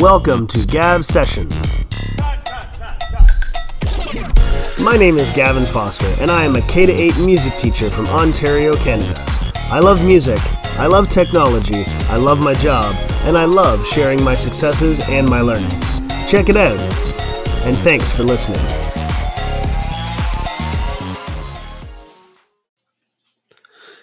Welcome to Gav Session. My name is Gavin Foster, and I am a K 8 music teacher from Ontario, Canada. I love music, I love technology, I love my job, and I love sharing my successes and my learning. Check it out, and thanks for listening.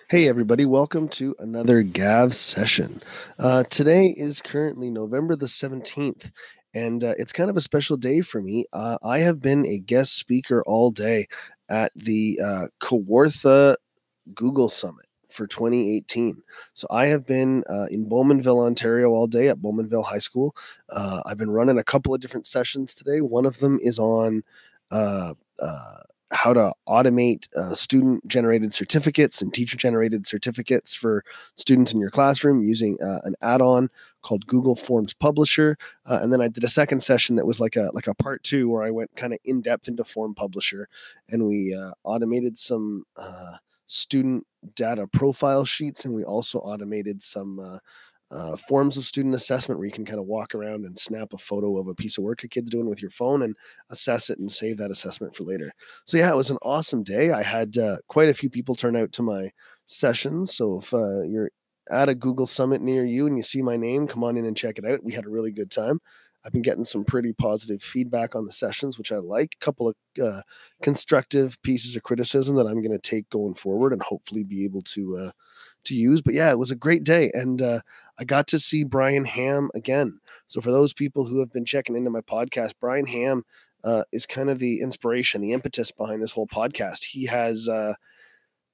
Hey, everybody, welcome to another Gav session. Uh, today is currently November the 17th, and uh, it's kind of a special day for me. Uh, I have been a guest speaker all day at the uh, Kawartha Google Summit for 2018. So I have been uh, in Bowmanville, Ontario all day at Bowmanville High School. Uh, I've been running a couple of different sessions today. One of them is on uh, uh how to automate uh, student generated certificates and teacher generated certificates for students in your classroom using uh, an add-on called Google Forms Publisher. Uh, and then I did a second session that was like a like a part two where I went kind of in depth into Form Publisher and we uh, automated some uh, student data profile sheets and we also automated some uh, forms of student assessment where you can kind of walk around and snap a photo of a piece of work a kid's doing with your phone and assess it and save that assessment for later. So yeah, it was an awesome day. I had uh, quite a few people turn out to my sessions. So if uh, you're at a Google Summit near you and you see my name, come on in and check it out. We had a really good time. I've been getting some pretty positive feedback on the sessions, which I like. A couple of uh, constructive pieces of criticism that I'm going to take going forward and hopefully be able to uh, to use. But yeah, it was a great day, and uh, I got to see Brian Ham again. So for those people who have been checking into my podcast, Brian Ham uh, is kind of the inspiration, the impetus behind this whole podcast. He has. Uh,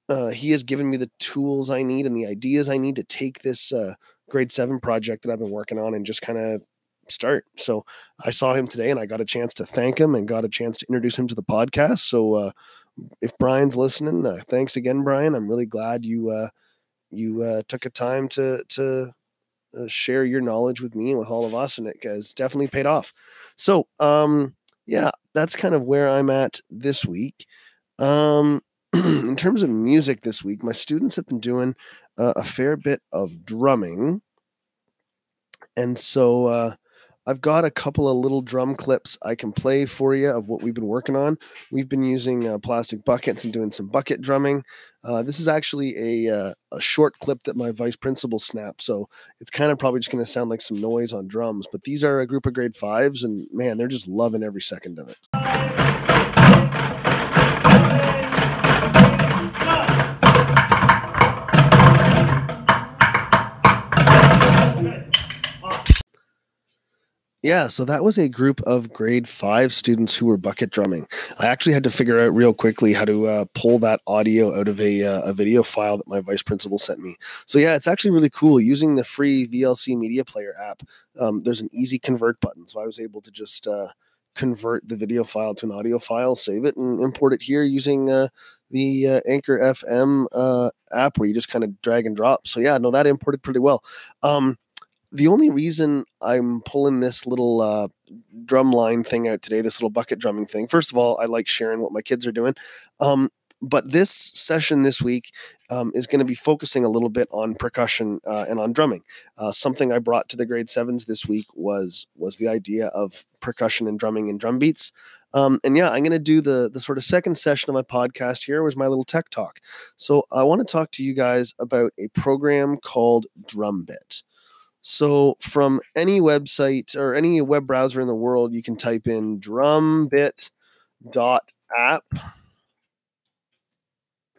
uh, he has given me the tools I need and the ideas I need to take this uh, grade seven project that I've been working on and just kind of start. So I saw him today and I got a chance to thank him and got a chance to introduce him to the podcast. So uh, if Brian's listening, uh, thanks again, Brian. I'm really glad you uh, you uh, took a time to to uh, share your knowledge with me and with all of us, and it has definitely paid off. So um, yeah, that's kind of where I'm at this week. Um, in terms of music this week, my students have been doing uh, a fair bit of drumming. And so uh, I've got a couple of little drum clips I can play for you of what we've been working on. We've been using uh, plastic buckets and doing some bucket drumming. Uh, this is actually a, uh, a short clip that my vice principal snapped, so it's kind of probably just going to sound like some noise on drums. But these are a group of grade fives, and man, they're just loving every second of it. Yeah, so that was a group of grade five students who were bucket drumming. I actually had to figure out real quickly how to uh, pull that audio out of a, uh, a video file that my vice principal sent me. So, yeah, it's actually really cool using the free VLC Media Player app. Um, there's an easy convert button. So, I was able to just uh, convert the video file to an audio file, save it, and import it here using uh, the uh, Anchor FM uh, app where you just kind of drag and drop. So, yeah, no, that imported pretty well. Um, the only reason I'm pulling this little uh, drum line thing out today, this little bucket drumming thing, first of all, I like sharing what my kids are doing. Um, but this session this week um, is going to be focusing a little bit on percussion uh, and on drumming. Uh, something I brought to the grade sevens this week was was the idea of percussion and drumming and drum beats. Um, and yeah, I'm going to do the the sort of second session of my podcast here was my little tech talk. So I want to talk to you guys about a program called Drumbit. So from any website or any web browser in the world, you can type in drumbit.app.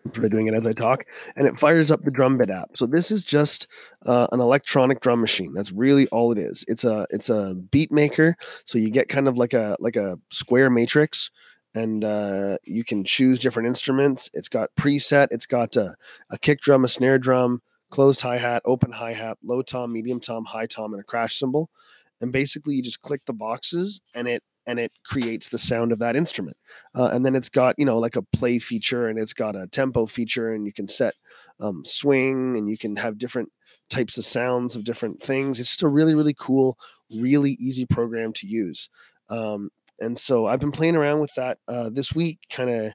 I'm doing it as I talk, and it fires up the Drumbit app. So this is just uh, an electronic drum machine. That's really all it is. It's a it's a beat maker. So you get kind of like a like a square matrix, and uh, you can choose different instruments. It's got preset. It's got a, a kick drum, a snare drum, closed hi hat, open hi hat, low tom, medium tom, high tom, and a crash cymbal. And basically, you just click the boxes, and it and it creates the sound of that instrument. Uh, and then it's got you know like a play feature, and it's got a tempo feature, and you can set um, swing, and you can have different types of sounds of different things. It's just a really really cool, really easy program to use. Um, and so I've been playing around with that uh, this week, kind of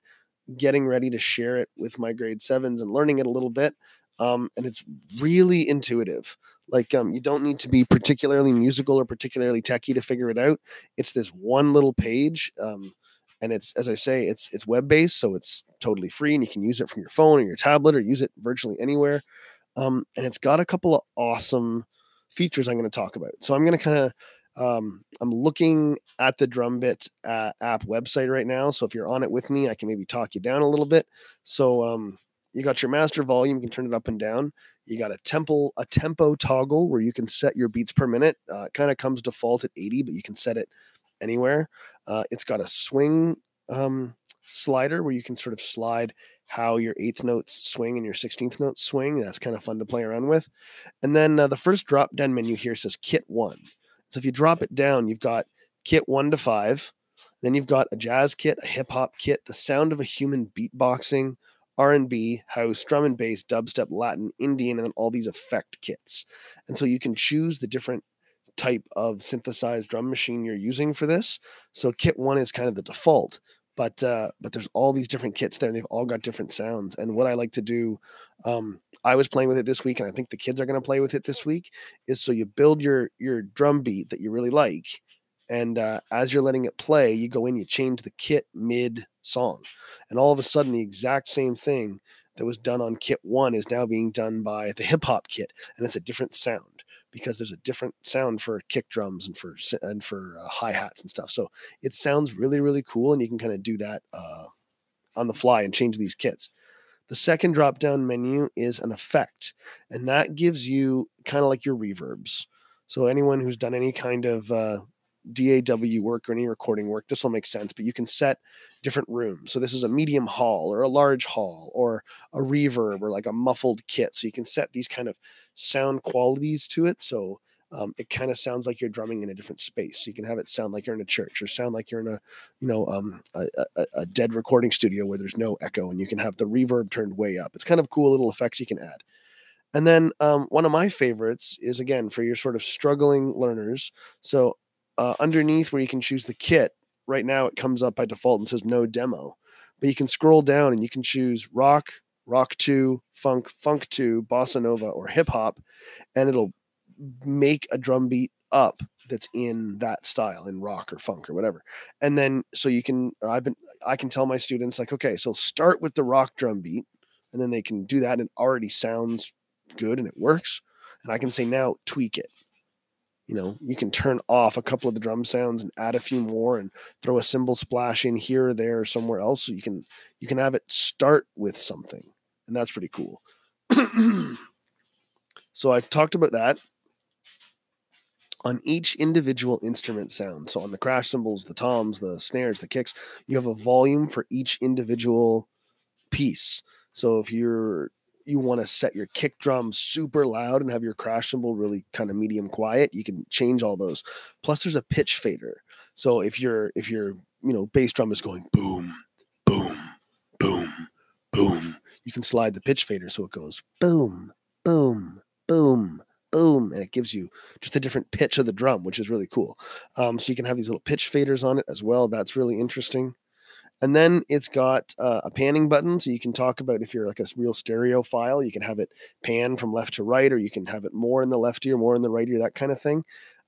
getting ready to share it with my grade sevens and learning it a little bit. Um, and it's really intuitive. Like um, you don't need to be particularly musical or particularly techy to figure it out. It's this one little page, um, and it's as I say, it's it's web based, so it's totally free, and you can use it from your phone or your tablet or use it virtually anywhere. Um, and it's got a couple of awesome features I'm going to talk about. So I'm going to kind of um, I'm looking at the Drumbit uh, app website right now. So if you're on it with me, I can maybe talk you down a little bit. So um, you got your master volume, you can turn it up and down. You got a tempo a tempo toggle where you can set your beats per minute. Uh, it kind of comes default at 80, but you can set it anywhere. Uh, it's got a swing um, slider where you can sort of slide how your eighth notes swing and your 16th notes swing. That's kind of fun to play around with. And then uh, the first drop down menu here says kit one. So if you drop it down, you've got kit one to five. Then you've got a jazz kit, a hip hop kit, the sound of a human beatboxing, R&B, house, drum and bass, dubstep, Latin, Indian, and then all these effect kits. And so you can choose the different type of synthesized drum machine you're using for this. So kit one is kind of the default, but uh, but there's all these different kits there, and they've all got different sounds. And what I like to do, um, I was playing with it this week, and I think the kids are going to play with it this week. Is so you build your your drum beat that you really like, and uh, as you're letting it play, you go in, you change the kit mid song, and all of a sudden, the exact same thing that was done on kit one is now being done by the hip hop kit, and it's a different sound because there's a different sound for kick drums and for and for uh, hi hats and stuff. So it sounds really really cool, and you can kind of do that uh, on the fly and change these kits. The second drop down menu is an effect, and that gives you kind of like your reverbs. So anyone who's done any kind of uh, DAW work or any recording work, this will make sense. But you can set different rooms. So this is a medium hall or a large hall or a reverb or like a muffled kit. So you can set these kind of sound qualities to it. So um, it kind of sounds like you're drumming in a different space. So you can have it sound like you're in a church or sound like you're in a, you know, um, a, a, a dead recording studio where there's no echo and you can have the reverb turned way up. It's kind of cool little effects you can add. And then um, one of my favorites is again for your sort of struggling learners. So uh, underneath where you can choose the kit, right now it comes up by default and says no demo. But you can scroll down and you can choose rock, rock 2, funk, funk 2, bossa nova, or hip hop, and it'll make a drum beat up that's in that style in rock or funk or whatever and then so you can i've been i can tell my students like okay so start with the rock drum beat and then they can do that and it already sounds good and it works and i can say now tweak it you know you can turn off a couple of the drum sounds and add a few more and throw a cymbal splash in here or there or somewhere else so you can you can have it start with something and that's pretty cool. So i talked about that. On each individual instrument sound so on the crash cymbals the toms the snares the kicks you have a volume for each individual piece. So if you're you want to set your kick drum super loud and have your crash cymbal really kind of medium quiet, you can change all those. Plus, there's a pitch fader. So if your if your you know bass drum is going boom, boom, boom, boom, you can slide the pitch fader so it goes boom, boom, boom, boom, and it gives you just a different pitch of the drum, which is really cool. Um, so you can have these little pitch faders on it as well. That's really interesting. And then it's got uh, a panning button, so you can talk about if you're like a real stereo file, you can have it pan from left to right, or you can have it more in the left ear, more in the right ear, that kind of thing.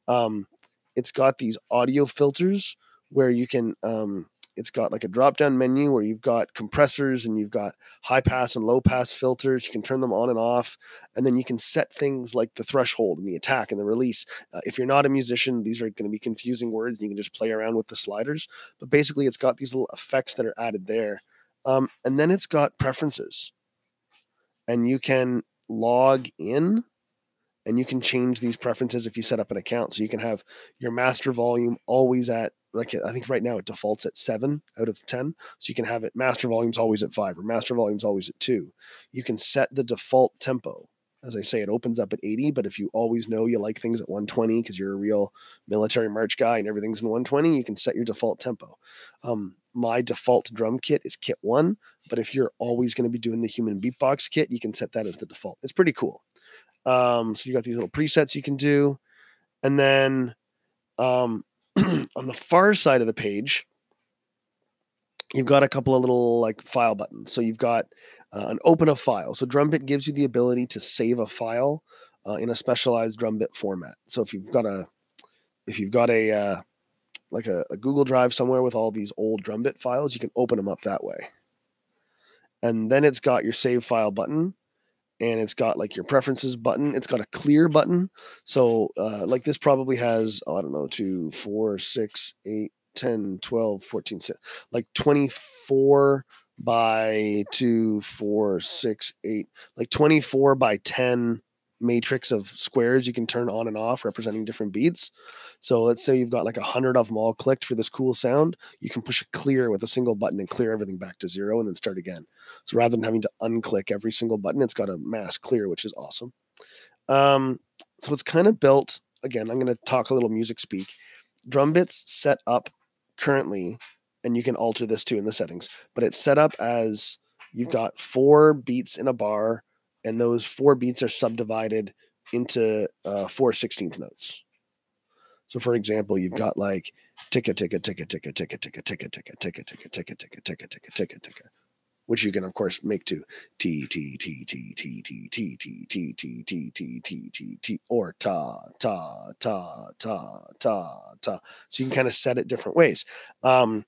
Um, it's got these audio filters where you can um, it's got like a drop down menu where you've got compressors and you've got high pass and low pass filters. You can turn them on and off. And then you can set things like the threshold and the attack and the release. Uh, if you're not a musician, these are going to be confusing words you can just play around with the sliders. But basically, it's got these little effects that are added there. Um, and then it's got preferences. And you can log in and you can change these preferences if you set up an account. So you can have your master volume always at like I think right now it defaults at seven out of ten. So you can have it master volume's always at five or master volume's always at two. You can set the default tempo. As I say, it opens up at 80, but if you always know you like things at 120 because you're a real military march guy and everything's in 120, you can set your default tempo. Um, my default drum kit is kit one, but if you're always going to be doing the human beatbox kit, you can set that as the default. It's pretty cool. Um, so you got these little presets you can do. And then um, on the far side of the page, you've got a couple of little like file buttons. So you've got uh, an open a file. So Drumbit gives you the ability to save a file uh, in a specialized Drumbit format. So if you've got a if you've got a uh, like a, a, Google Drive somewhere with all these old Drumbit files, you can open them up that way. And then it's got your save file button, and it's got like your preferences button. It's got a clear button. So uh, like this probably has oh, I don't know two, four, six, eight, 10, 12, 14, like 24 by 2, 4, 6, 8, like 24 by 10 matrix of squares you can turn on and off representing different beats. So let's say you've got like a hundred of them all clicked for this cool sound. You can push a clear with a single button and clear everything back to zero and then start again. So rather than having to unclick every single button, it's got a mass clear, which is awesome. Um, so it's kind of built again. I'm going to talk a little music speak. Drum bits set up currently, and you can alter this too in the settings, but it's set up as you've got four beats in a bar, and those four beats are subdivided into uh, four 16th notes. So, for example, you've got like ticka ticka ticka ticka ticka ticka ticka ticka ticka ticka ticka ticka ticka ticka ticka ticka which you can of course make to T T T T T T T T T T T T T T T or ta ta ta ta ta ta. So you can kind of set it different ways. Um,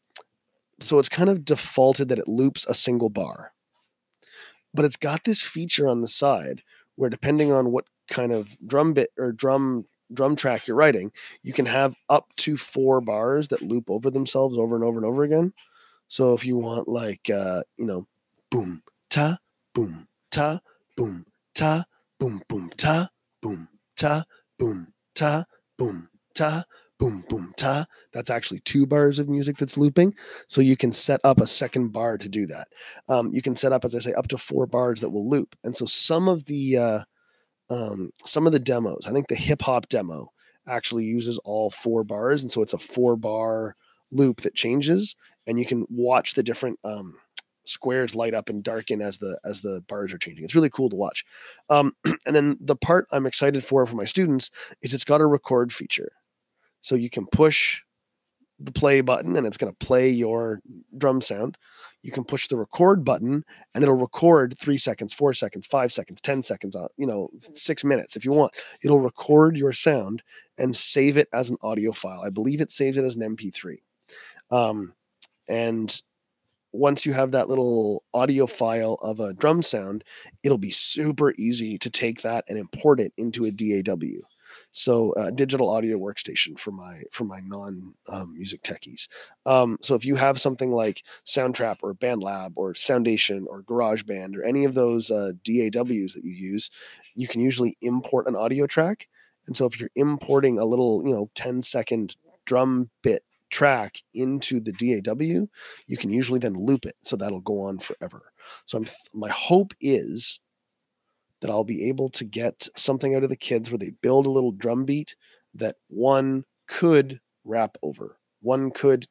so it's kind of defaulted that it loops a single bar, but it's got this feature on the side where depending on what kind of drum bit or drum drum track you're writing, you can have up to four bars that loop over themselves over and over and over again. So if you want like uh, you know boom, ta, boom, ta, boom, ta, boom, boom, ta, boom, ta, boom, ta, boom, ta, boom, boom, ta. That's actually two bars of music that's looping. So you can set up a second bar to do that. Um, you can set up, as I say, up to four bars that will loop. And so some of the uh, um, some of the demos, I think the hip hop demo actually uses all four bars, and so it's a four bar loop that changes, and you can watch the different um, squares light up and darken as the as the bars are changing. It's really cool to watch. Um, and then the part I'm excited for for my students is it's got a record feature, so you can push the play button and it's going to play your drum sound. You can push the record button and it'll record three seconds, four seconds, five seconds, ten seconds, uh, you know, six minutes if you want. It'll record your sound and save it as an audio file. I believe it saves it as an MP3. Um, and once you have that little audio file of a drum sound, it'll be super easy to take that and import it into a DAW. So uh, digital audio workstation for my for my non um, music techies. Um, so if you have something like Soundtrap or BandLab or Soundation or GarageBand or any of those uh, DAWs that you use, you can usually import an audio track. And so if you're importing a little, you know, 10 second drum bit track into the DAW, you can usually then loop it. So that'll go on forever. So I'm, my hope is that I'll be able to get something out of the kids where they build a little drum beat that one could rap over, one could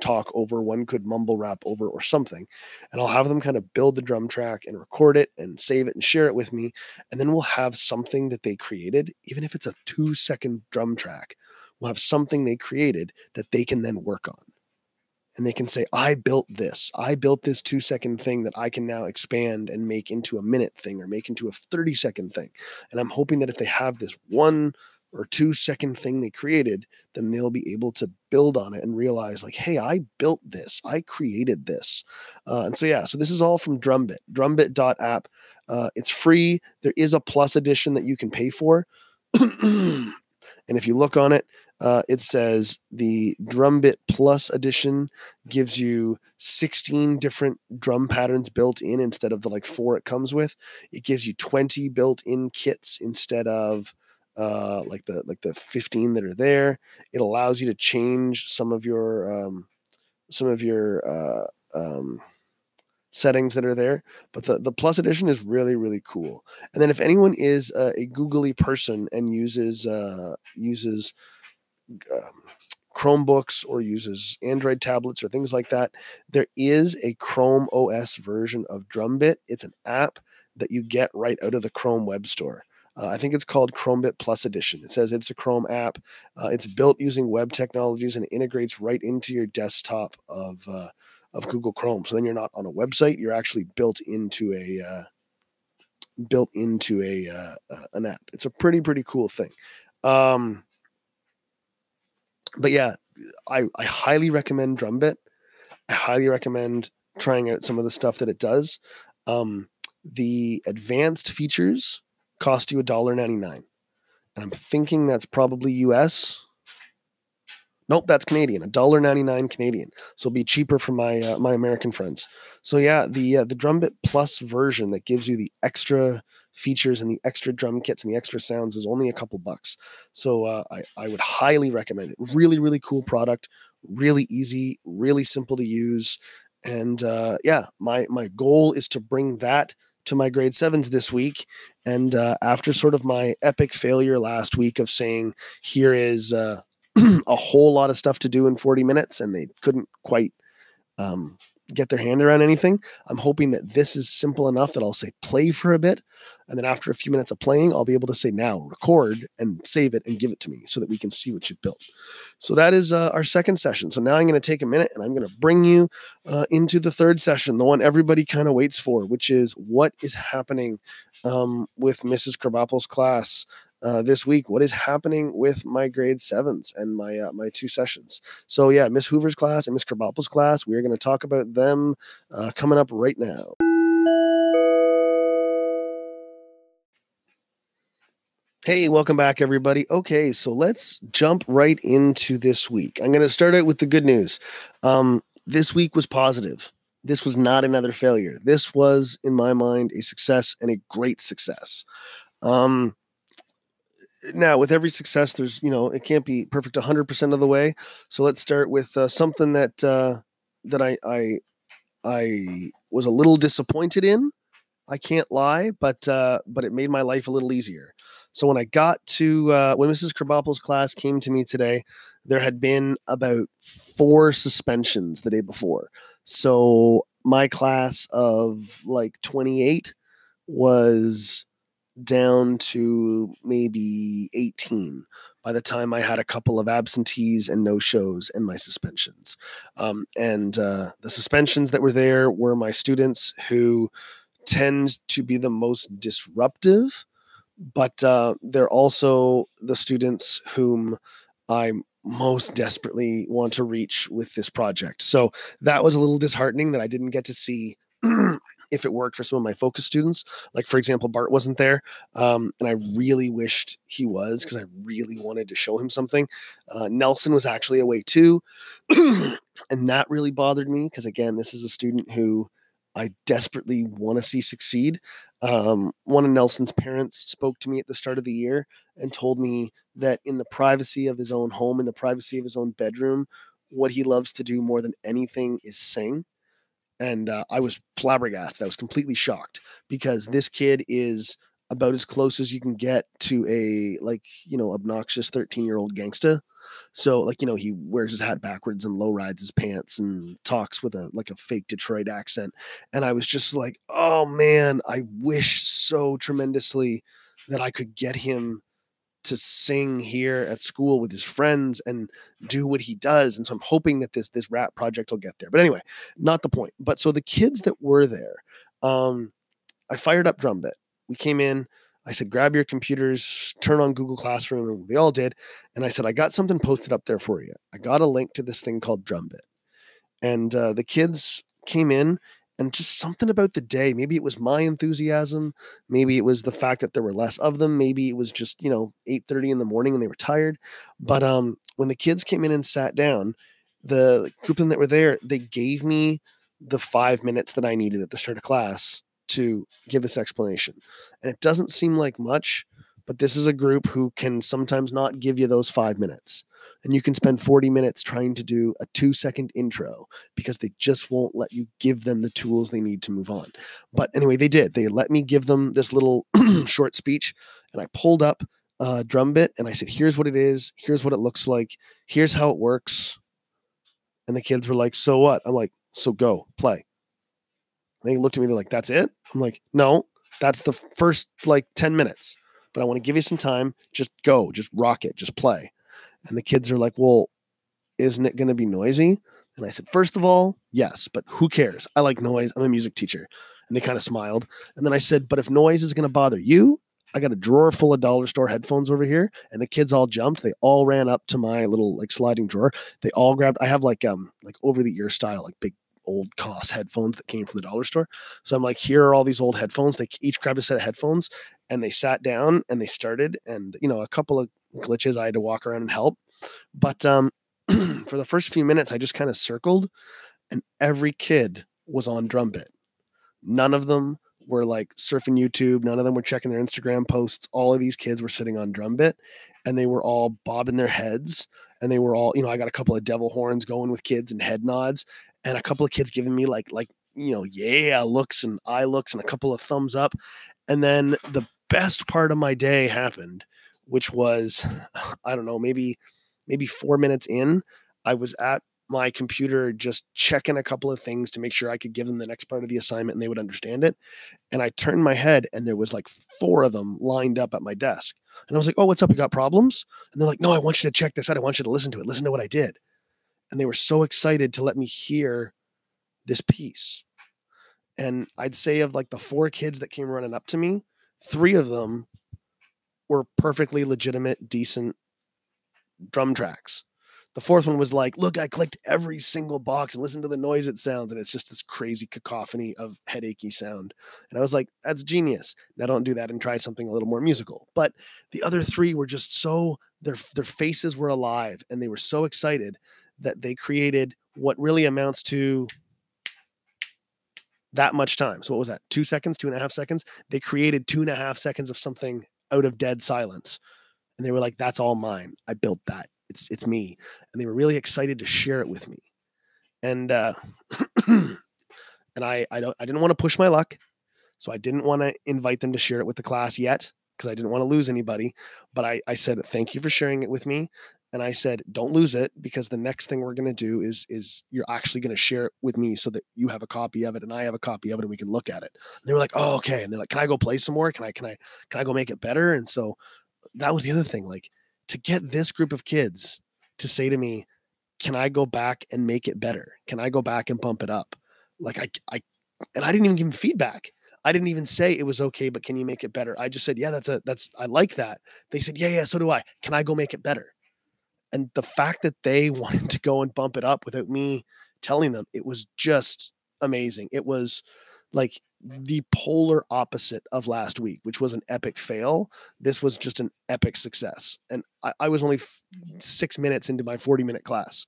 talk over, one could mumble rap over or something. And I'll have them kind of build the drum track and record it and save it and share it with me. And then we'll have something that they created, even if it's a two second drum track we'll have something they created that they can then work on. And they can say, I built this. I built this two second thing that I can now expand and make into a minute thing or make into a 30 second thing. And I'm hoping that if they have this one or two second thing they created, then they'll be able to build on it and realize, like, hey, I built this, I created this. Uh, and so, yeah, so this is all from Drumbit, drumbit.app. Uh, it's free. There is a plus edition that you can pay for. and if you look on it, uh, it says the Drumbit Plus edition gives you 16 different drum patterns built in instead of the like four it comes with. It gives you 20 built-in kits instead of uh, like the like the 15 that are there. It allows you to change some of your um, some of your uh, um, settings that are there. But the, the Plus edition is really, really cool. And then if anyone is uh, a googly person and uses uh, uses um, Chromebooks or uses Android tablets or things like that, there is a Chrome OS version of Drumbit. It's an app that you get right out of the Chrome Web Store. Uh, I think it's called Chromebit Plus Edition. It says it's a Chrome app. Uh, it's built using web technologies and it integrates right into your desktop of uh, of Google Chrome. So then you're not on a website; you're actually built into a uh, built into a uh, uh, an app. It's a pretty pretty cool thing. Um, but yeah, I I highly recommend Drumbit. I highly recommend trying out some of the stuff that it does. Um, the advanced features cost you $1.99. And I'm thinking that's probably US. Nope, that's Canadian. $1.99 Canadian. So it'll be cheaper for my uh, my American friends. So yeah, the uh, the Drumbit Plus version that gives you the extra features and the extra drum kits and the extra sounds is only a couple bucks. So uh, I, I would highly recommend it. Really, really cool product. Really easy, really simple to use. And uh, yeah, my my goal is to bring that to my grade sevens this week. And uh, after sort of my epic failure last week of saying, here is uh, a whole lot of stuff to do in 40 minutes, and they couldn't quite um, get their hand around anything. I'm hoping that this is simple enough that I'll say play for a bit. And then after a few minutes of playing, I'll be able to say now record and save it and give it to me so that we can see what you've built. So that is uh, our second session. So now I'm going to take a minute and I'm going to bring you uh, into the third session, the one everybody kind of waits for, which is what is happening um, with Mrs. Krabappel's class uh, this week what is happening with my grade sevens and my uh, my two sessions. So yeah, Miss Hoover's class and Miss Krabappel's class. We are going to talk about them uh, coming up right now. Hey, welcome back, everybody. Okay, so let's jump right into this week. I'm going to start out with the good news. Um, this week was positive. This was not another failure. This was, in my mind, a success and a great success. Um, now with every success there's you know it can't be perfect 100% of the way. So let's start with uh, something that uh, that I, I i was a little disappointed in. I can't lie but uh, but it made my life a little easier. So when i got to uh, when mrs krabappel's class came to me today there had been about four suspensions the day before. So my class of like 28 was down to maybe 18 by the time I had a couple of absentees and no shows and my suspensions. Um, and uh, the suspensions that were there were my students who tend to be the most disruptive, but uh, they're also the students whom I most desperately want to reach with this project. So that was a little disheartening that I didn't get to see if it worked for some of my focus students. Like, for example, Bart wasn't there. Um, and I really wished he was because I really wanted to show him something. Uh, Nelson was actually away too. and that really bothered me because, again, this is a student who I desperately want to see succeed. Um, one of Nelson's parents spoke to me at the start of the year and told me that in the privacy of his own home, in the privacy of his own bedroom, what he loves to do more than anything is sing and uh, I was flabbergasted. I was completely shocked because this kid is about as close as you can get to a like you know obnoxious 13 year old gangsta so like you know he wears his hat backwards and low rides his pants and talks with a like a fake detroit accent and i was just like oh man i wish so tremendously that i could get him to sing here at school with his friends and do what he does. And so I'm hoping that this this rap project will get there. But anyway, not the point. But so the kids that were there, um, I fired up Drumbit. We came in. I said, grab your computers, turn on Google Classroom, and they all did. And I said, I got something posted up there for you. I got a link to this thing called Drumbit. And uh, the kids came in and just something about the day. Maybe it was my enthusiasm. Maybe it was the fact that there were less of them. Maybe it was just you know eight thirty in the morning and they were tired. But um, when the kids came in and sat down, the group that were there, they gave me the five minutes that I needed at the start of class to give this explanation. And it doesn't seem like much, but this is a group who can sometimes not give you those five minutes and you can spend 40 minutes trying to do a two second intro because they just won't let you give them the tools they need to move on. But anyway, they did. They let me give them this little short speech, and I pulled up a drum bit and I said, Here's what it is. Here's what it looks like. Here's how it works. And the kids were like, So what? I'm like, So go, play. And they looked at me, they're like, That's it? I'm like, No, that's the first like 10 minutes. But I want to give you some time. Just go, just rock it, just play. And the kids are like, well, isn't it going to be noisy? And I said, First of all, yes, but who cares? I like noise. I'm a music teacher. And they kind of smiled. And then I said, But if noise is going to bother you, I got a drawer full of dollar store headphones over here. And the kids all jumped. They all ran up to my little like sliding drawer. They all grabbed, I have like, um, like over the ear style, like big old cost headphones that came from the dollar store. So I'm like, here are all these old headphones. They each grabbed a set of headphones and they sat down and they started. And, you know, a couple of glitches I had to walk around and help. But um, for the first few minutes, I just kind of circled and every kid was on drum bit. None of them were like surfing YouTube. None of them were checking their Instagram posts. All of these kids were sitting on drum bit and they were all bobbing their heads and they were all, you know, I got a couple of devil horns going with kids and head nods and a couple of kids giving me like, like, you know, yeah looks and eye looks and a couple of thumbs up. And then the best part of my day happened, which was, I don't know, maybe, maybe four minutes in, I was at my computer just checking a couple of things to make sure I could give them the next part of the assignment and they would understand it. And I turned my head and there was like four of them lined up at my desk. And I was like, "Oh, what's up? You got problems?" And they're like, "No, I want you to check this out. I want you to listen to it. Listen to what I did." And they were so excited to let me hear this piece. And I'd say of like the four kids that came running up to me, three of them were perfectly legitimate, decent drum tracks. The fourth one was like, look, I clicked every single box and listen to the noise it sounds. And it's just this crazy cacophony of headachy sound. And I was like, that's genius. Now don't do that and try something a little more musical. But the other three were just so their their faces were alive and they were so excited that they created what really amounts to that much time. So what was that? Two seconds, two and a half seconds? They created two and a half seconds of something out of dead silence. And they were like, that's all mine. I built that. It's it's me. And they were really excited to share it with me. And uh and i i don't i didn't want to push my luck. So i didn't want to invite them to share it with the class yet because i didn't want to lose anybody. But i i said thank you for sharing it with me and i said don't lose it because the next thing we're going to do is is you're actually going to share it with me so that you have a copy of it and i have a copy of it and we can look at it and they were like oh okay and they're like can i go play some more can i can i can i go make it better and so that was the other thing like to get this group of kids to say to me, can I go back and make it better? Can I go back and bump it up? Like I, I, and I didn't even give them feedback. I didn't even say it was okay, but can you make it better? I just said, yeah, that's a, that's, I like that. They said, yeah, yeah, so do I. Can I go make it better? And the fact that they wanted to go and bump it up without me telling them, it was just amazing. It was like the polar opposite of last week, which was an epic fail. This was just an epic success. And I, I was only f- six minutes into my 40 minute class.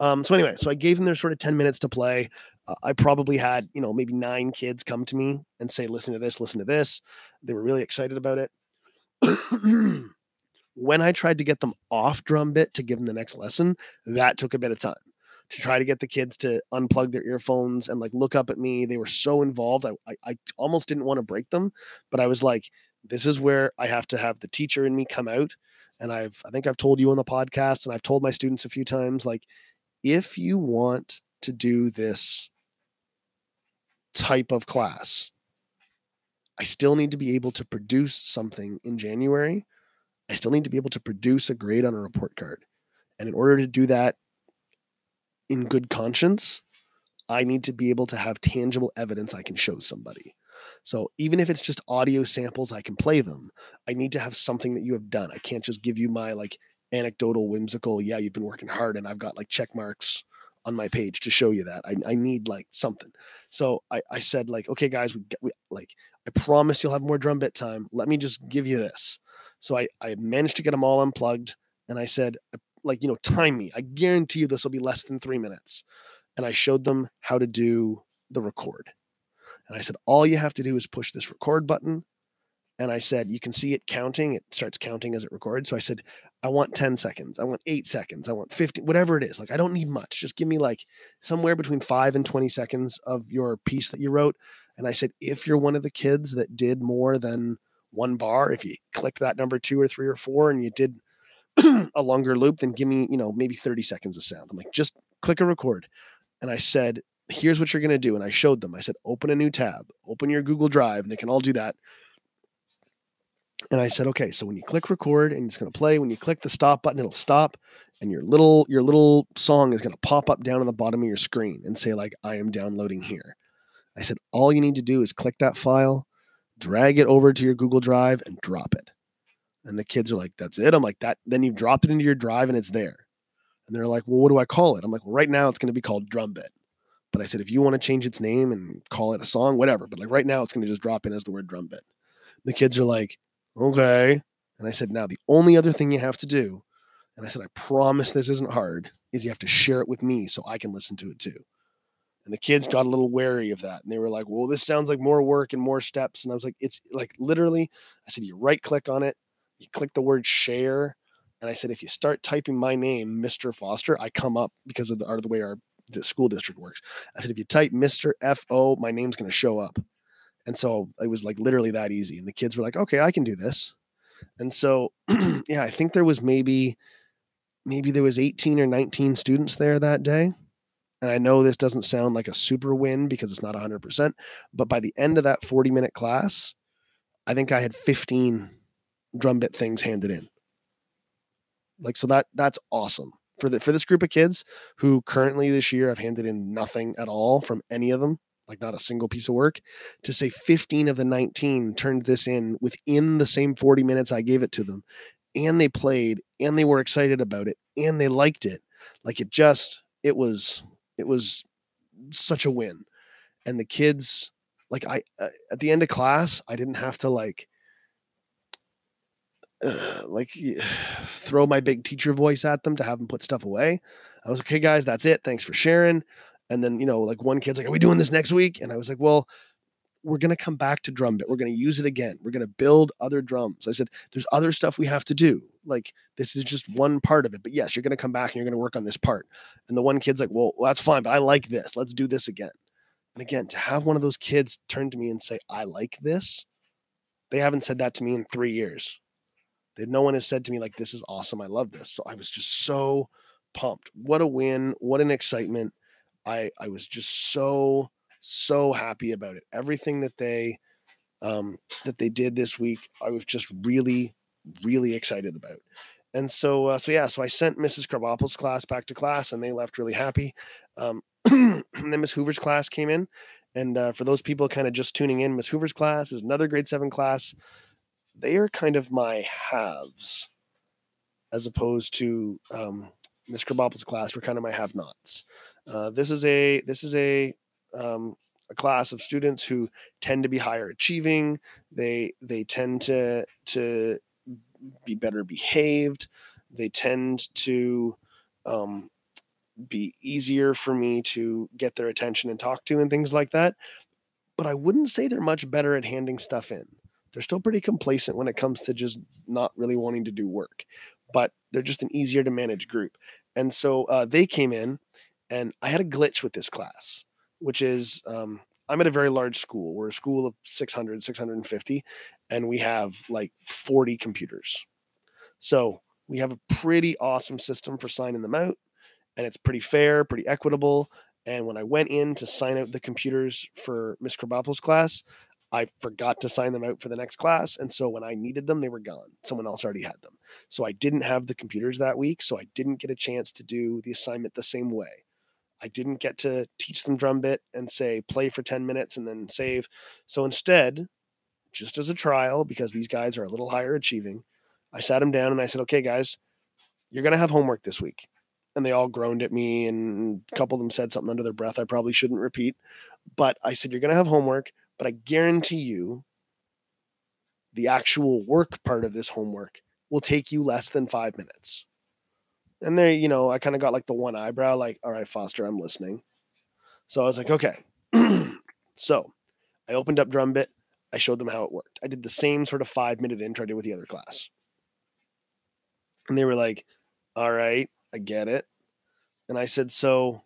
Um, so anyway, so I gave them their sort of 10 minutes to play. Uh, I probably had, you know, maybe nine kids come to me and say, listen to this, listen to this. They were really excited about it. when I tried to get them off drum bit to give them the next lesson, that took a bit of time to try to get the kids to unplug their earphones and like look up at me. They were so involved. I, I, I almost didn't want to break them, but I was like, this is where I have to have the teacher in me come out. And I've, I think I've told you on the podcast and I've told my students a few times, like, if you want to do this type of class, I still need to be able to produce something in January. I still need to be able to produce a grade on a report card. And in order to do that, in good conscience, I need to be able to have tangible evidence I can show somebody. So even if it's just audio samples, I can play them. I need to have something that you have done. I can't just give you my like anecdotal, whimsical, yeah, you've been working hard and I've got like check marks on my page to show you that. I, I need like something. So I, I said like, okay, guys, we, we like, I promise you'll have more drum bit time. Let me just give you this. So I, I managed to get them all unplugged. And I said, uh, like, you know, time me. I guarantee you this will be less than three minutes. And I showed them how to do the record. And I said, all you have to do is push this record button. And I said, you can see it counting. It starts counting as it records. So I said, I want 10 seconds. I want eight seconds. I want 50, whatever it is. Like, I don't need much. Just give me like somewhere between five and 20 seconds of your piece that you wrote. And I said, if you're one of the kids that did more than one bar, if you click that number two or three or four and you did a longer loop, then give me, you know, maybe 30 seconds of sound. I'm like, just click a record. And I said, here's what you're going to do. And I showed them, I said, open a new tab, open your Google Drive, and they can all do that. And I said, okay, so when you click record and it's going to play, when you click the stop button, it'll stop. and your little your little song is going to pop up down on the bottom of your screen and say like I am downloading here. I said all you need to do is click that file, drag it over to your Google Drive and drop it. And the kids are like, "That's it." I'm like, "That." Then you've dropped it into your drive and it's there. And they're like, "Well, what do I call it?" I'm like, "Well, right now it's going to be called Drumbit." But I said, if you want to change its name and call it a song, whatever. But like right now, it's going to just drop in as the word Drumbit. The kids are like, okay. And I said, now the only other thing you have to do, and I said, I promise this isn't hard, is you have to share it with me so I can listen to it too. And the kids got a little wary of that. And they were like, well, this sounds like more work and more steps. And I was like, it's like literally, I said, you right click on it, you click the word share. And I said, if you start typing my name, Mr. Foster, I come up because of the, of the way our school district works. I said, if you type Mr. F-O, my name's going to show up. And so it was like literally that easy. And the kids were like, okay, I can do this. And so, yeah, I think there was maybe, maybe there was 18 or 19 students there that day. And I know this doesn't sound like a super win because it's not 100%, but by the end of that 40 minute class, I think I had 15 drum bit things handed in. Like, so that that's awesome for the for this group of kids who currently this year have handed in nothing at all from any of them like not a single piece of work to say 15 of the 19 turned this in within the same 40 minutes I gave it to them and they played and they were excited about it and they liked it like it just it was it was such a win and the kids like I uh, at the end of class I didn't have to like uh, like throw my big teacher voice at them to have them put stuff away. I was like, okay, guys, that's it. Thanks for sharing. And then, you know, like one kid's like, are we doing this next week? And I was like, well, we're going to come back to drum bit. We're going to use it again. We're going to build other drums. I said, there's other stuff we have to do. Like, this is just one part of it. But yes, you're going to come back and you're going to work on this part. And the one kid's like, well, that's fine, but I like this. Let's do this again. And again, to have one of those kids turn to me and say, I like this, they haven't said that to me in three years. That no one has said to me like, "This is awesome. I love this." So I was just so pumped. What a win! What an excitement! I I was just so so happy about it. Everything that they um, that they did this week, I was just really really excited about. And so uh, so yeah, so I sent Mrs. Krabappel's class back to class, and they left really happy. Um, and then Miss Hoover's class came in, and uh, for those people kind of just tuning in, Miss Hoover's class is another grade seven class they are kind of my halves as opposed to um, Miss Krabappel's class were kind of my have-nots. Uh, this is a this is a um, a class of students who tend to be higher achieving. They they tend to to be better behaved. They tend to um, be easier for me to get their attention and talk to and things like that. But I wouldn't say they're much better at handing stuff in they're still pretty complacent when it comes to just not really wanting to do work, but they're just an easier to manage group. And so uh, they came in, and I had a glitch with this class, which is um, I'm at a very large school. We're a school of 600, 650, and we have like 40 computers. So we have a pretty awesome system for signing them out, and it's pretty fair, pretty equitable. And when I went in to sign out the computers for Miss Krabappel's class, I forgot to sign them out for the next class. And so when I needed them, they were gone. Someone else already had them. So I didn't have the computers that week. So I didn't get a chance to do the assignment the same way. I didn't get to teach them drum bit and say play for 10 minutes and then save. So instead, just as a trial, because these guys are a little higher achieving, I sat them down and I said, okay, guys, you're going to have homework this week. And they all groaned at me, and a couple of them said something under their breath I probably shouldn't repeat. But I said, you're going to have homework but I guarantee you the actual work part of this homework will take you less than five minutes. And there, you know, I kind of got like the one eyebrow, like, all right, Foster, I'm listening. So I was like, okay. so I opened up Drumbit. I showed them how it worked. I did the same sort of five minute intro I did with the other class. And they were like, all right, I get it. And I said, so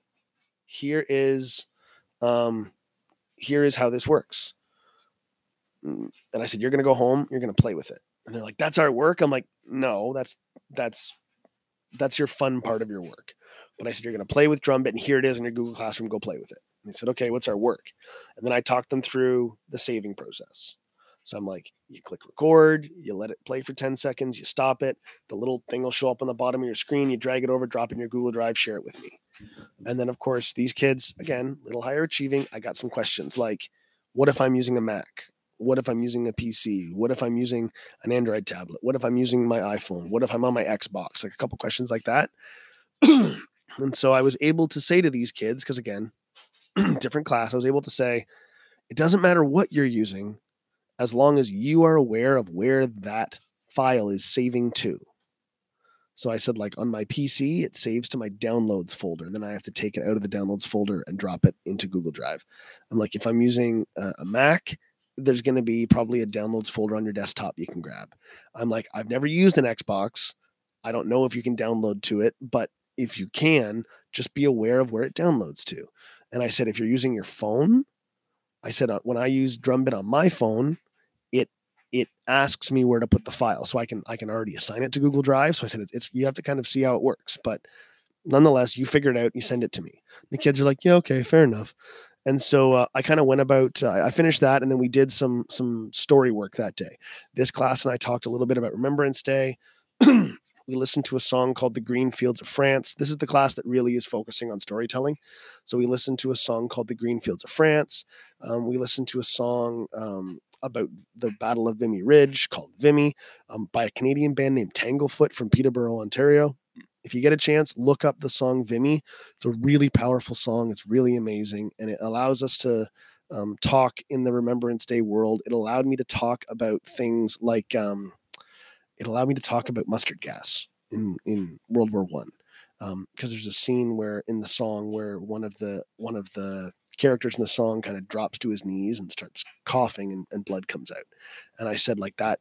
here is um, here is how this works. Mm, and I said, You're going to go home, you're going to play with it. And they're like, That's our work. I'm like, No, that's, that's, that's your fun part of your work. But I said, You're going to play with drum bit, and here it is in your Google Classroom, go play with it. And they said, Okay, what's our work? And then I talked them through the saving process. So I'm like, You click record, you let it play for 10 seconds, you stop it. The little thing will show up on the bottom of your screen. You drag it over, drop in your Google Drive, share it with me. And then, of course, these kids, again, little higher achieving. I got some questions like, what if I'm using a Mac? What if I'm using a PC? What if I'm using an Android tablet? What if I'm using my iPhone? What if I'm on my Xbox? Like a couple questions like that. and so I was able to say to these kids, because again, different class, I was able to say, it doesn't matter what you're using as long as you are aware of where that file is saving to. So I said, like on my PC, it saves to my downloads folder. And then I have to take it out of the downloads folder and drop it into Google Drive. I'm like, if I'm using a, a Mac, there's going to be probably a downloads folder on your desktop you can grab. I'm like, I've never used an Xbox. I don't know if you can download to it, but if you can, just be aware of where it downloads to. And I said, if you're using your phone, I said, uh, when I use Drumbit on my phone, it it asks me where to put the file so i can i can already assign it to google drive so i said it's, it's you have to kind of see how it works but nonetheless you figure it out you send it to me the kids are like yeah okay fair enough and so uh, i kind of went about uh, i finished that and then we did some some story work that day. This class and i talked a little bit about remembrance day. We listened to a song called the green fields of france. This is the class that really is focusing on storytelling. So we listened to a song called the green fields of france. Um, we listened to a song um, about the Battle of Vimy Ridge called Vimy um, by a Canadian band named Tanglefoot from Peterborough, Ontario. If you get a chance, look up the song Vimy. It's a really powerful song. It's really amazing, and it allows us to um, talk in the Remembrance Day world. It allowed me to talk about things like um, it allowed me to talk about mustard gas in in World War One because um, there's a scene where in the song where one of the one of the characters in the song kind of drops to his knees and starts coughing and, and blood comes out. And I said, like that,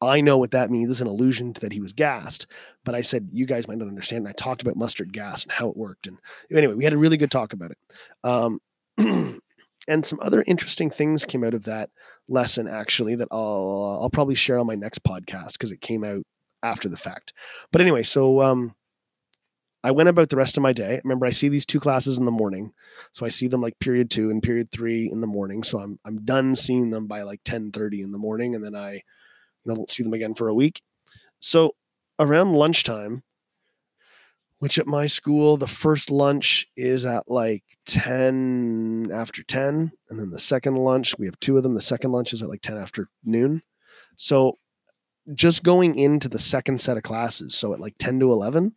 I know what that means. It's an allusion to that he was gassed. But I said, you guys might not understand. And I talked about mustard gas and how it worked. And anyway, we had a really good talk about it. Um, and some other interesting things came out of that lesson, actually, that I'll, I'll probably share on my next podcast because it came out after the fact. But anyway, so um, I went about the rest of my day. Remember, I see these two classes in the morning. So I see them like period two and period three in the morning. So I'm I'm done seeing them by like 10 30 in the morning. And then I you know don't see them again for a week. So around lunchtime, which at my school, the first lunch is at like 10 after 10. And then the second lunch, we have two of them. The second lunch is at like 10 after noon. So just going into the second set of classes, so at like 10 to 11,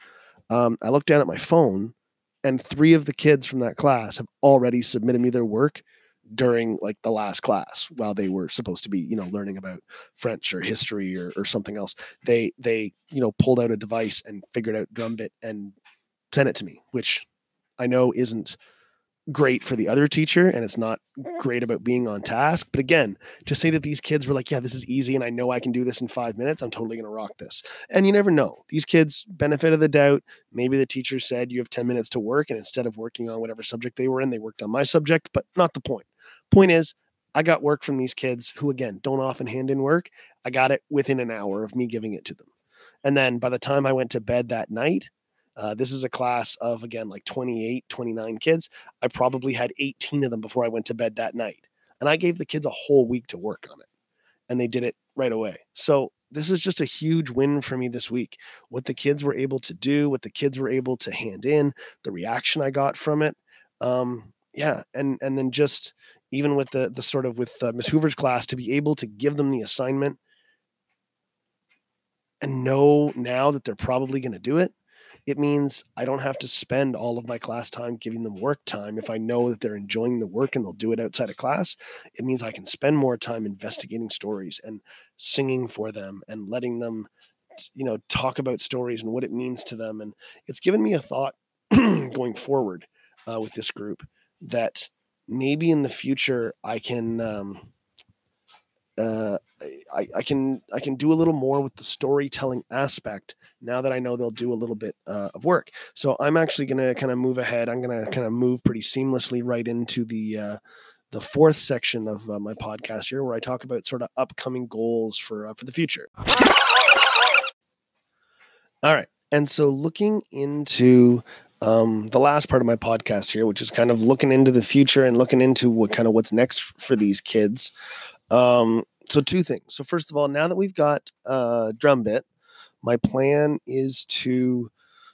um, I looked down at my phone, and three of the kids from that class have already submitted me their work during like the last class while they were supposed to be you know learning about french or history or, or something else they they you know pulled out a device and figured out drumbit and sent it to me which i know isn't great for the other teacher and it's not mm-hmm. great about being on task. But again, to say that these kids were like, yeah, this is easy and I know I can do this in five minutes, I'm totally going to rock this. And you never know. These kids, benefit of the doubt, maybe the teacher said you have 10 minutes to work and instead of working on whatever subject they were in, they worked on my subject, but not the point. Point is, I got work from these kids who, again, don't often hand in work. I got it within an hour of me giving it to them. And then by the time I went to bed that night, uh, this is a class of, again, like 28, 29 kids. I probably had 18 of them before I went to bed that night. And I gave the kids a whole week to work on it. And they did it right away. So this is just a huge win for me this week. What the kids were able to do, what the kids were able to hand in, the reaction I got from it. Um, yeah, and and then just even with the the sort of with uh, Miss Hoover's class to be able to give them the assignment and know now that they're probably going to do it it means I don't have to spend all of my class time giving them work time. If I know that they're enjoying the work and they'll do it outside of class, it means I can spend more time investigating stories and singing for them and letting them, you know, talk about stories and what it means to them. And it's given me a thought going forward uh, with this group that maybe in the future I can. Um, uh, I, I can I can do a little more with the storytelling aspect now that I know they'll do a little bit uh, of work. So I'm actually going to kind of move ahead. I'm going to kind of move pretty seamlessly right into the uh, the fourth section of uh, my podcast here, where I talk about sort of upcoming goals for uh, for the future. All right, and so looking into um, the last part of my podcast here, which is kind of looking into the future and looking into what kind of what's next for these kids. Um, so two things. So first of all, now that we've got uh, drum bit, my plan is to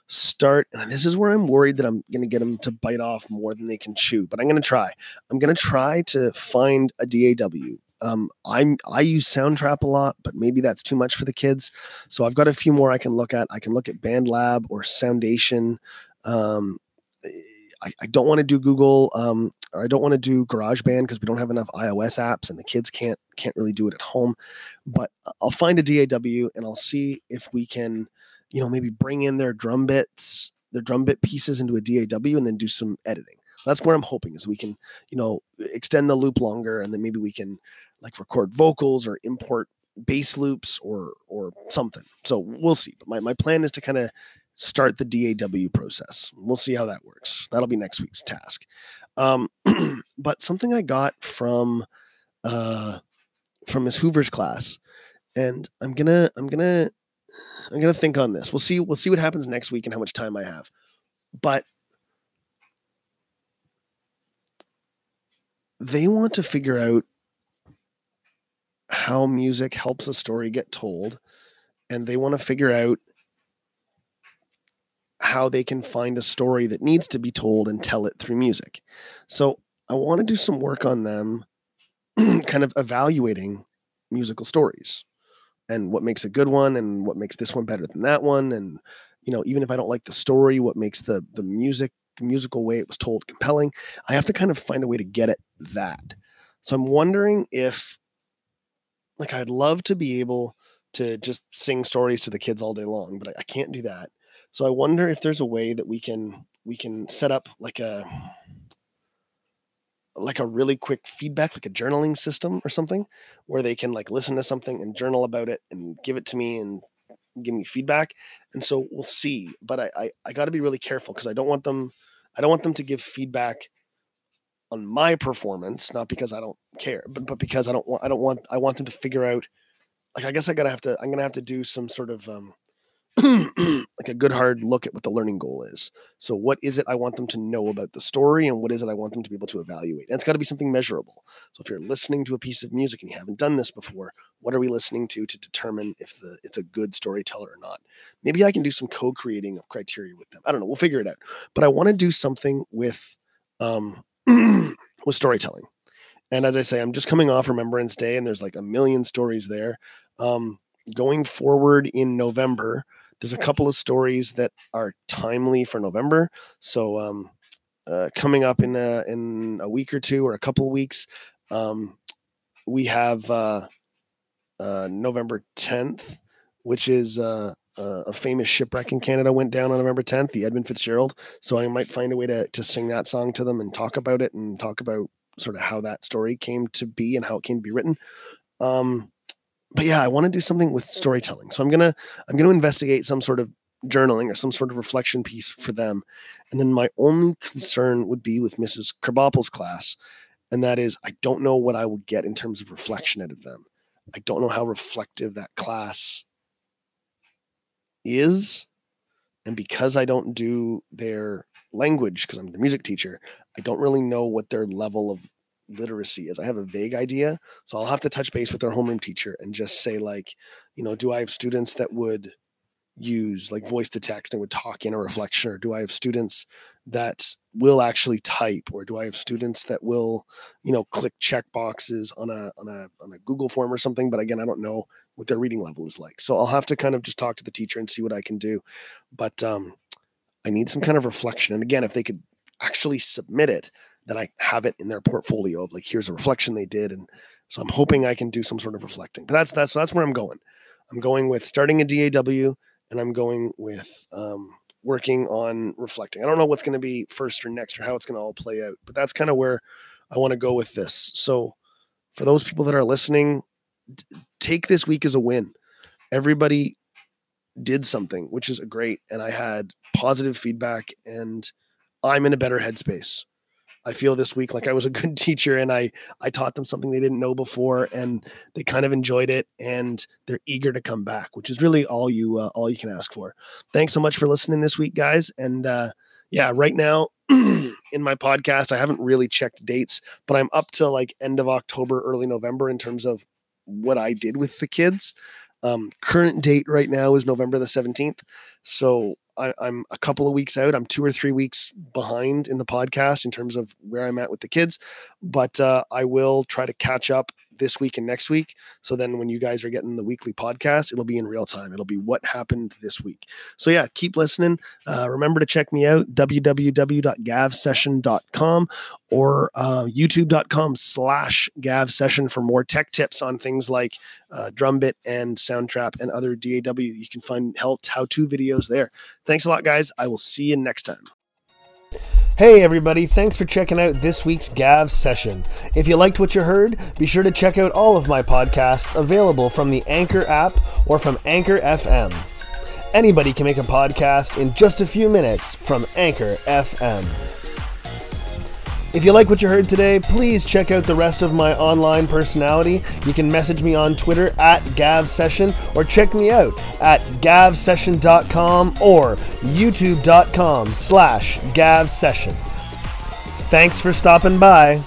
start. And this is where I'm worried that I'm going to get them to bite off more than they can chew. But I'm going to try. I'm going to try to find a DAW. Um, I'm I use Soundtrap a lot, but maybe that's too much for the kids. So I've got a few more I can look at. I can look at BandLab or Soundation. Um, I, I don't want to do Google um, or I don't want to do GarageBand because we don't have enough iOS apps and the kids can't can't really do it at home. But I'll find a DAW and I'll see if we can, you know, maybe bring in their drum bits, their drum bit pieces into a DAW and then do some editing. That's where I'm hoping is we can, you know, extend the loop longer and then maybe we can like record vocals or import bass loops or or something. So we'll see. But my, my plan is to kind of start the DAW process. We'll see how that works. That'll be next week's task. Um, but something I got from uh, from Miss Hoover's class, and I'm gonna I'm gonna I'm gonna think on this. We'll see we'll see what happens next week and how much time I have. But they want to figure out how music helps a story get told, and they want to figure out how they can find a story that needs to be told and tell it through music. So I want to do some work on them, kind of evaluating musical stories and what makes a good one and what makes this one better than that one. And, you know, even if I don't like the story, what makes the, the music, musical way it was told compelling. I have to kind of find a way to get at that. So I'm wondering if, like, I'd love to be able to just sing stories to the kids all day long, but I, I can't do that. So I wonder if there's a way that we can we can set up like a like a really quick feedback, like a journaling system or something, where they can like listen to something and journal about it and give it to me and give me feedback. And so we'll see. But I I, I got to be really careful because I don't want them I don't want them to give feedback on my performance, not because I don't care, but but because I don't want I don't want I want them to figure out. Like I guess I gotta have to I'm gonna have to do some sort of um, like a good hard look at what the learning goal is. So what is it I want them to know about the story and what is it I want them to be able to evaluate? And it's got to be something measurable. So if you're listening to a piece of music and you haven't done this before, what are we listening to to determine if the it's a good storyteller or not? Maybe I can do some co-creating of criteria with them. I don't know, we'll figure it out. But I want to do something with um with storytelling. And as I say, I'm just coming off Remembrance Day and there's like a million stories there. Um going forward in November, there's a couple of stories that are timely for November. So um, uh, coming up in a, in a week or two or a couple of weeks, um, we have uh, uh, November 10th, which is uh, a famous shipwreck in Canada went down on November 10th, the Edmund Fitzgerald. So I might find a way to, to sing that song to them and talk about it and talk about sort of how that story came to be and how it came to be written. Um, but yeah, I want to do something with storytelling. So I'm gonna I'm gonna investigate some sort of journaling or some sort of reflection piece for them. And then my only concern would be with Mrs. Krabappel's class, and that is I don't know what I will get in terms of reflection out of them. I don't know how reflective that class is. And because I don't do their language, because I'm the music teacher, I don't really know what their level of literacy is. I have a vague idea. So I'll have to touch base with their homeroom teacher and just say, like, you know, do I have students that would use like voice to text and would talk in a reflection? Or do I have students that will actually type? Or do I have students that will, you know, click check boxes on a on a on a Google form or something? But again, I don't know what their reading level is like. So I'll have to kind of just talk to the teacher and see what I can do. But um I need some kind of reflection. And again, if they could actually submit it, then I have it in their portfolio of like here's a reflection they did, and so I'm hoping I can do some sort of reflecting. But that's that's that's where I'm going. I'm going with starting a DAW, and I'm going with um, working on reflecting. I don't know what's going to be first or next or how it's going to all play out, but that's kind of where I want to go with this. So for those people that are listening, t- take this week as a win. Everybody did something, which is great, and I had positive feedback, and I'm in a better headspace. I feel this week like I was a good teacher and I I taught them something they didn't know before and they kind of enjoyed it and they're eager to come back, which is really all you uh, all you can ask for. Thanks so much for listening this week, guys. And uh, yeah, right now in my podcast, I haven't really checked dates, but I'm up to like end of October, early November in terms of what I did with the kids. Um, current date right now is November the 17th. So I, am a couple of weeks out. I'm two or three weeks behind in the podcast in terms of where I'm at with the kids, but uh, I will try to catch up this week and next week. So then when you guys are getting the weekly podcast, it'll be in real time. It'll be what happened this week. So yeah, keep listening. Uh, remember to check me out, www.gavsession.com or uh, youtube.com slash gavsession for more tech tips on things like uh, Drumbit and Soundtrap and other DAW. You can find help how-to videos there. Thanks a lot, guys. I will see you next time. Hey everybody, thanks for checking out this week's Gav session. If you liked what you heard, be sure to check out all of my podcasts available from the Anchor app or from Anchor FM. Anybody can make a podcast in just a few minutes from Anchor FM. If you like what you heard today, please check out the rest of my online personality. You can message me on Twitter at GavSession or check me out at gavsession.com or youtube.com slash gavsession. Thanks for stopping by.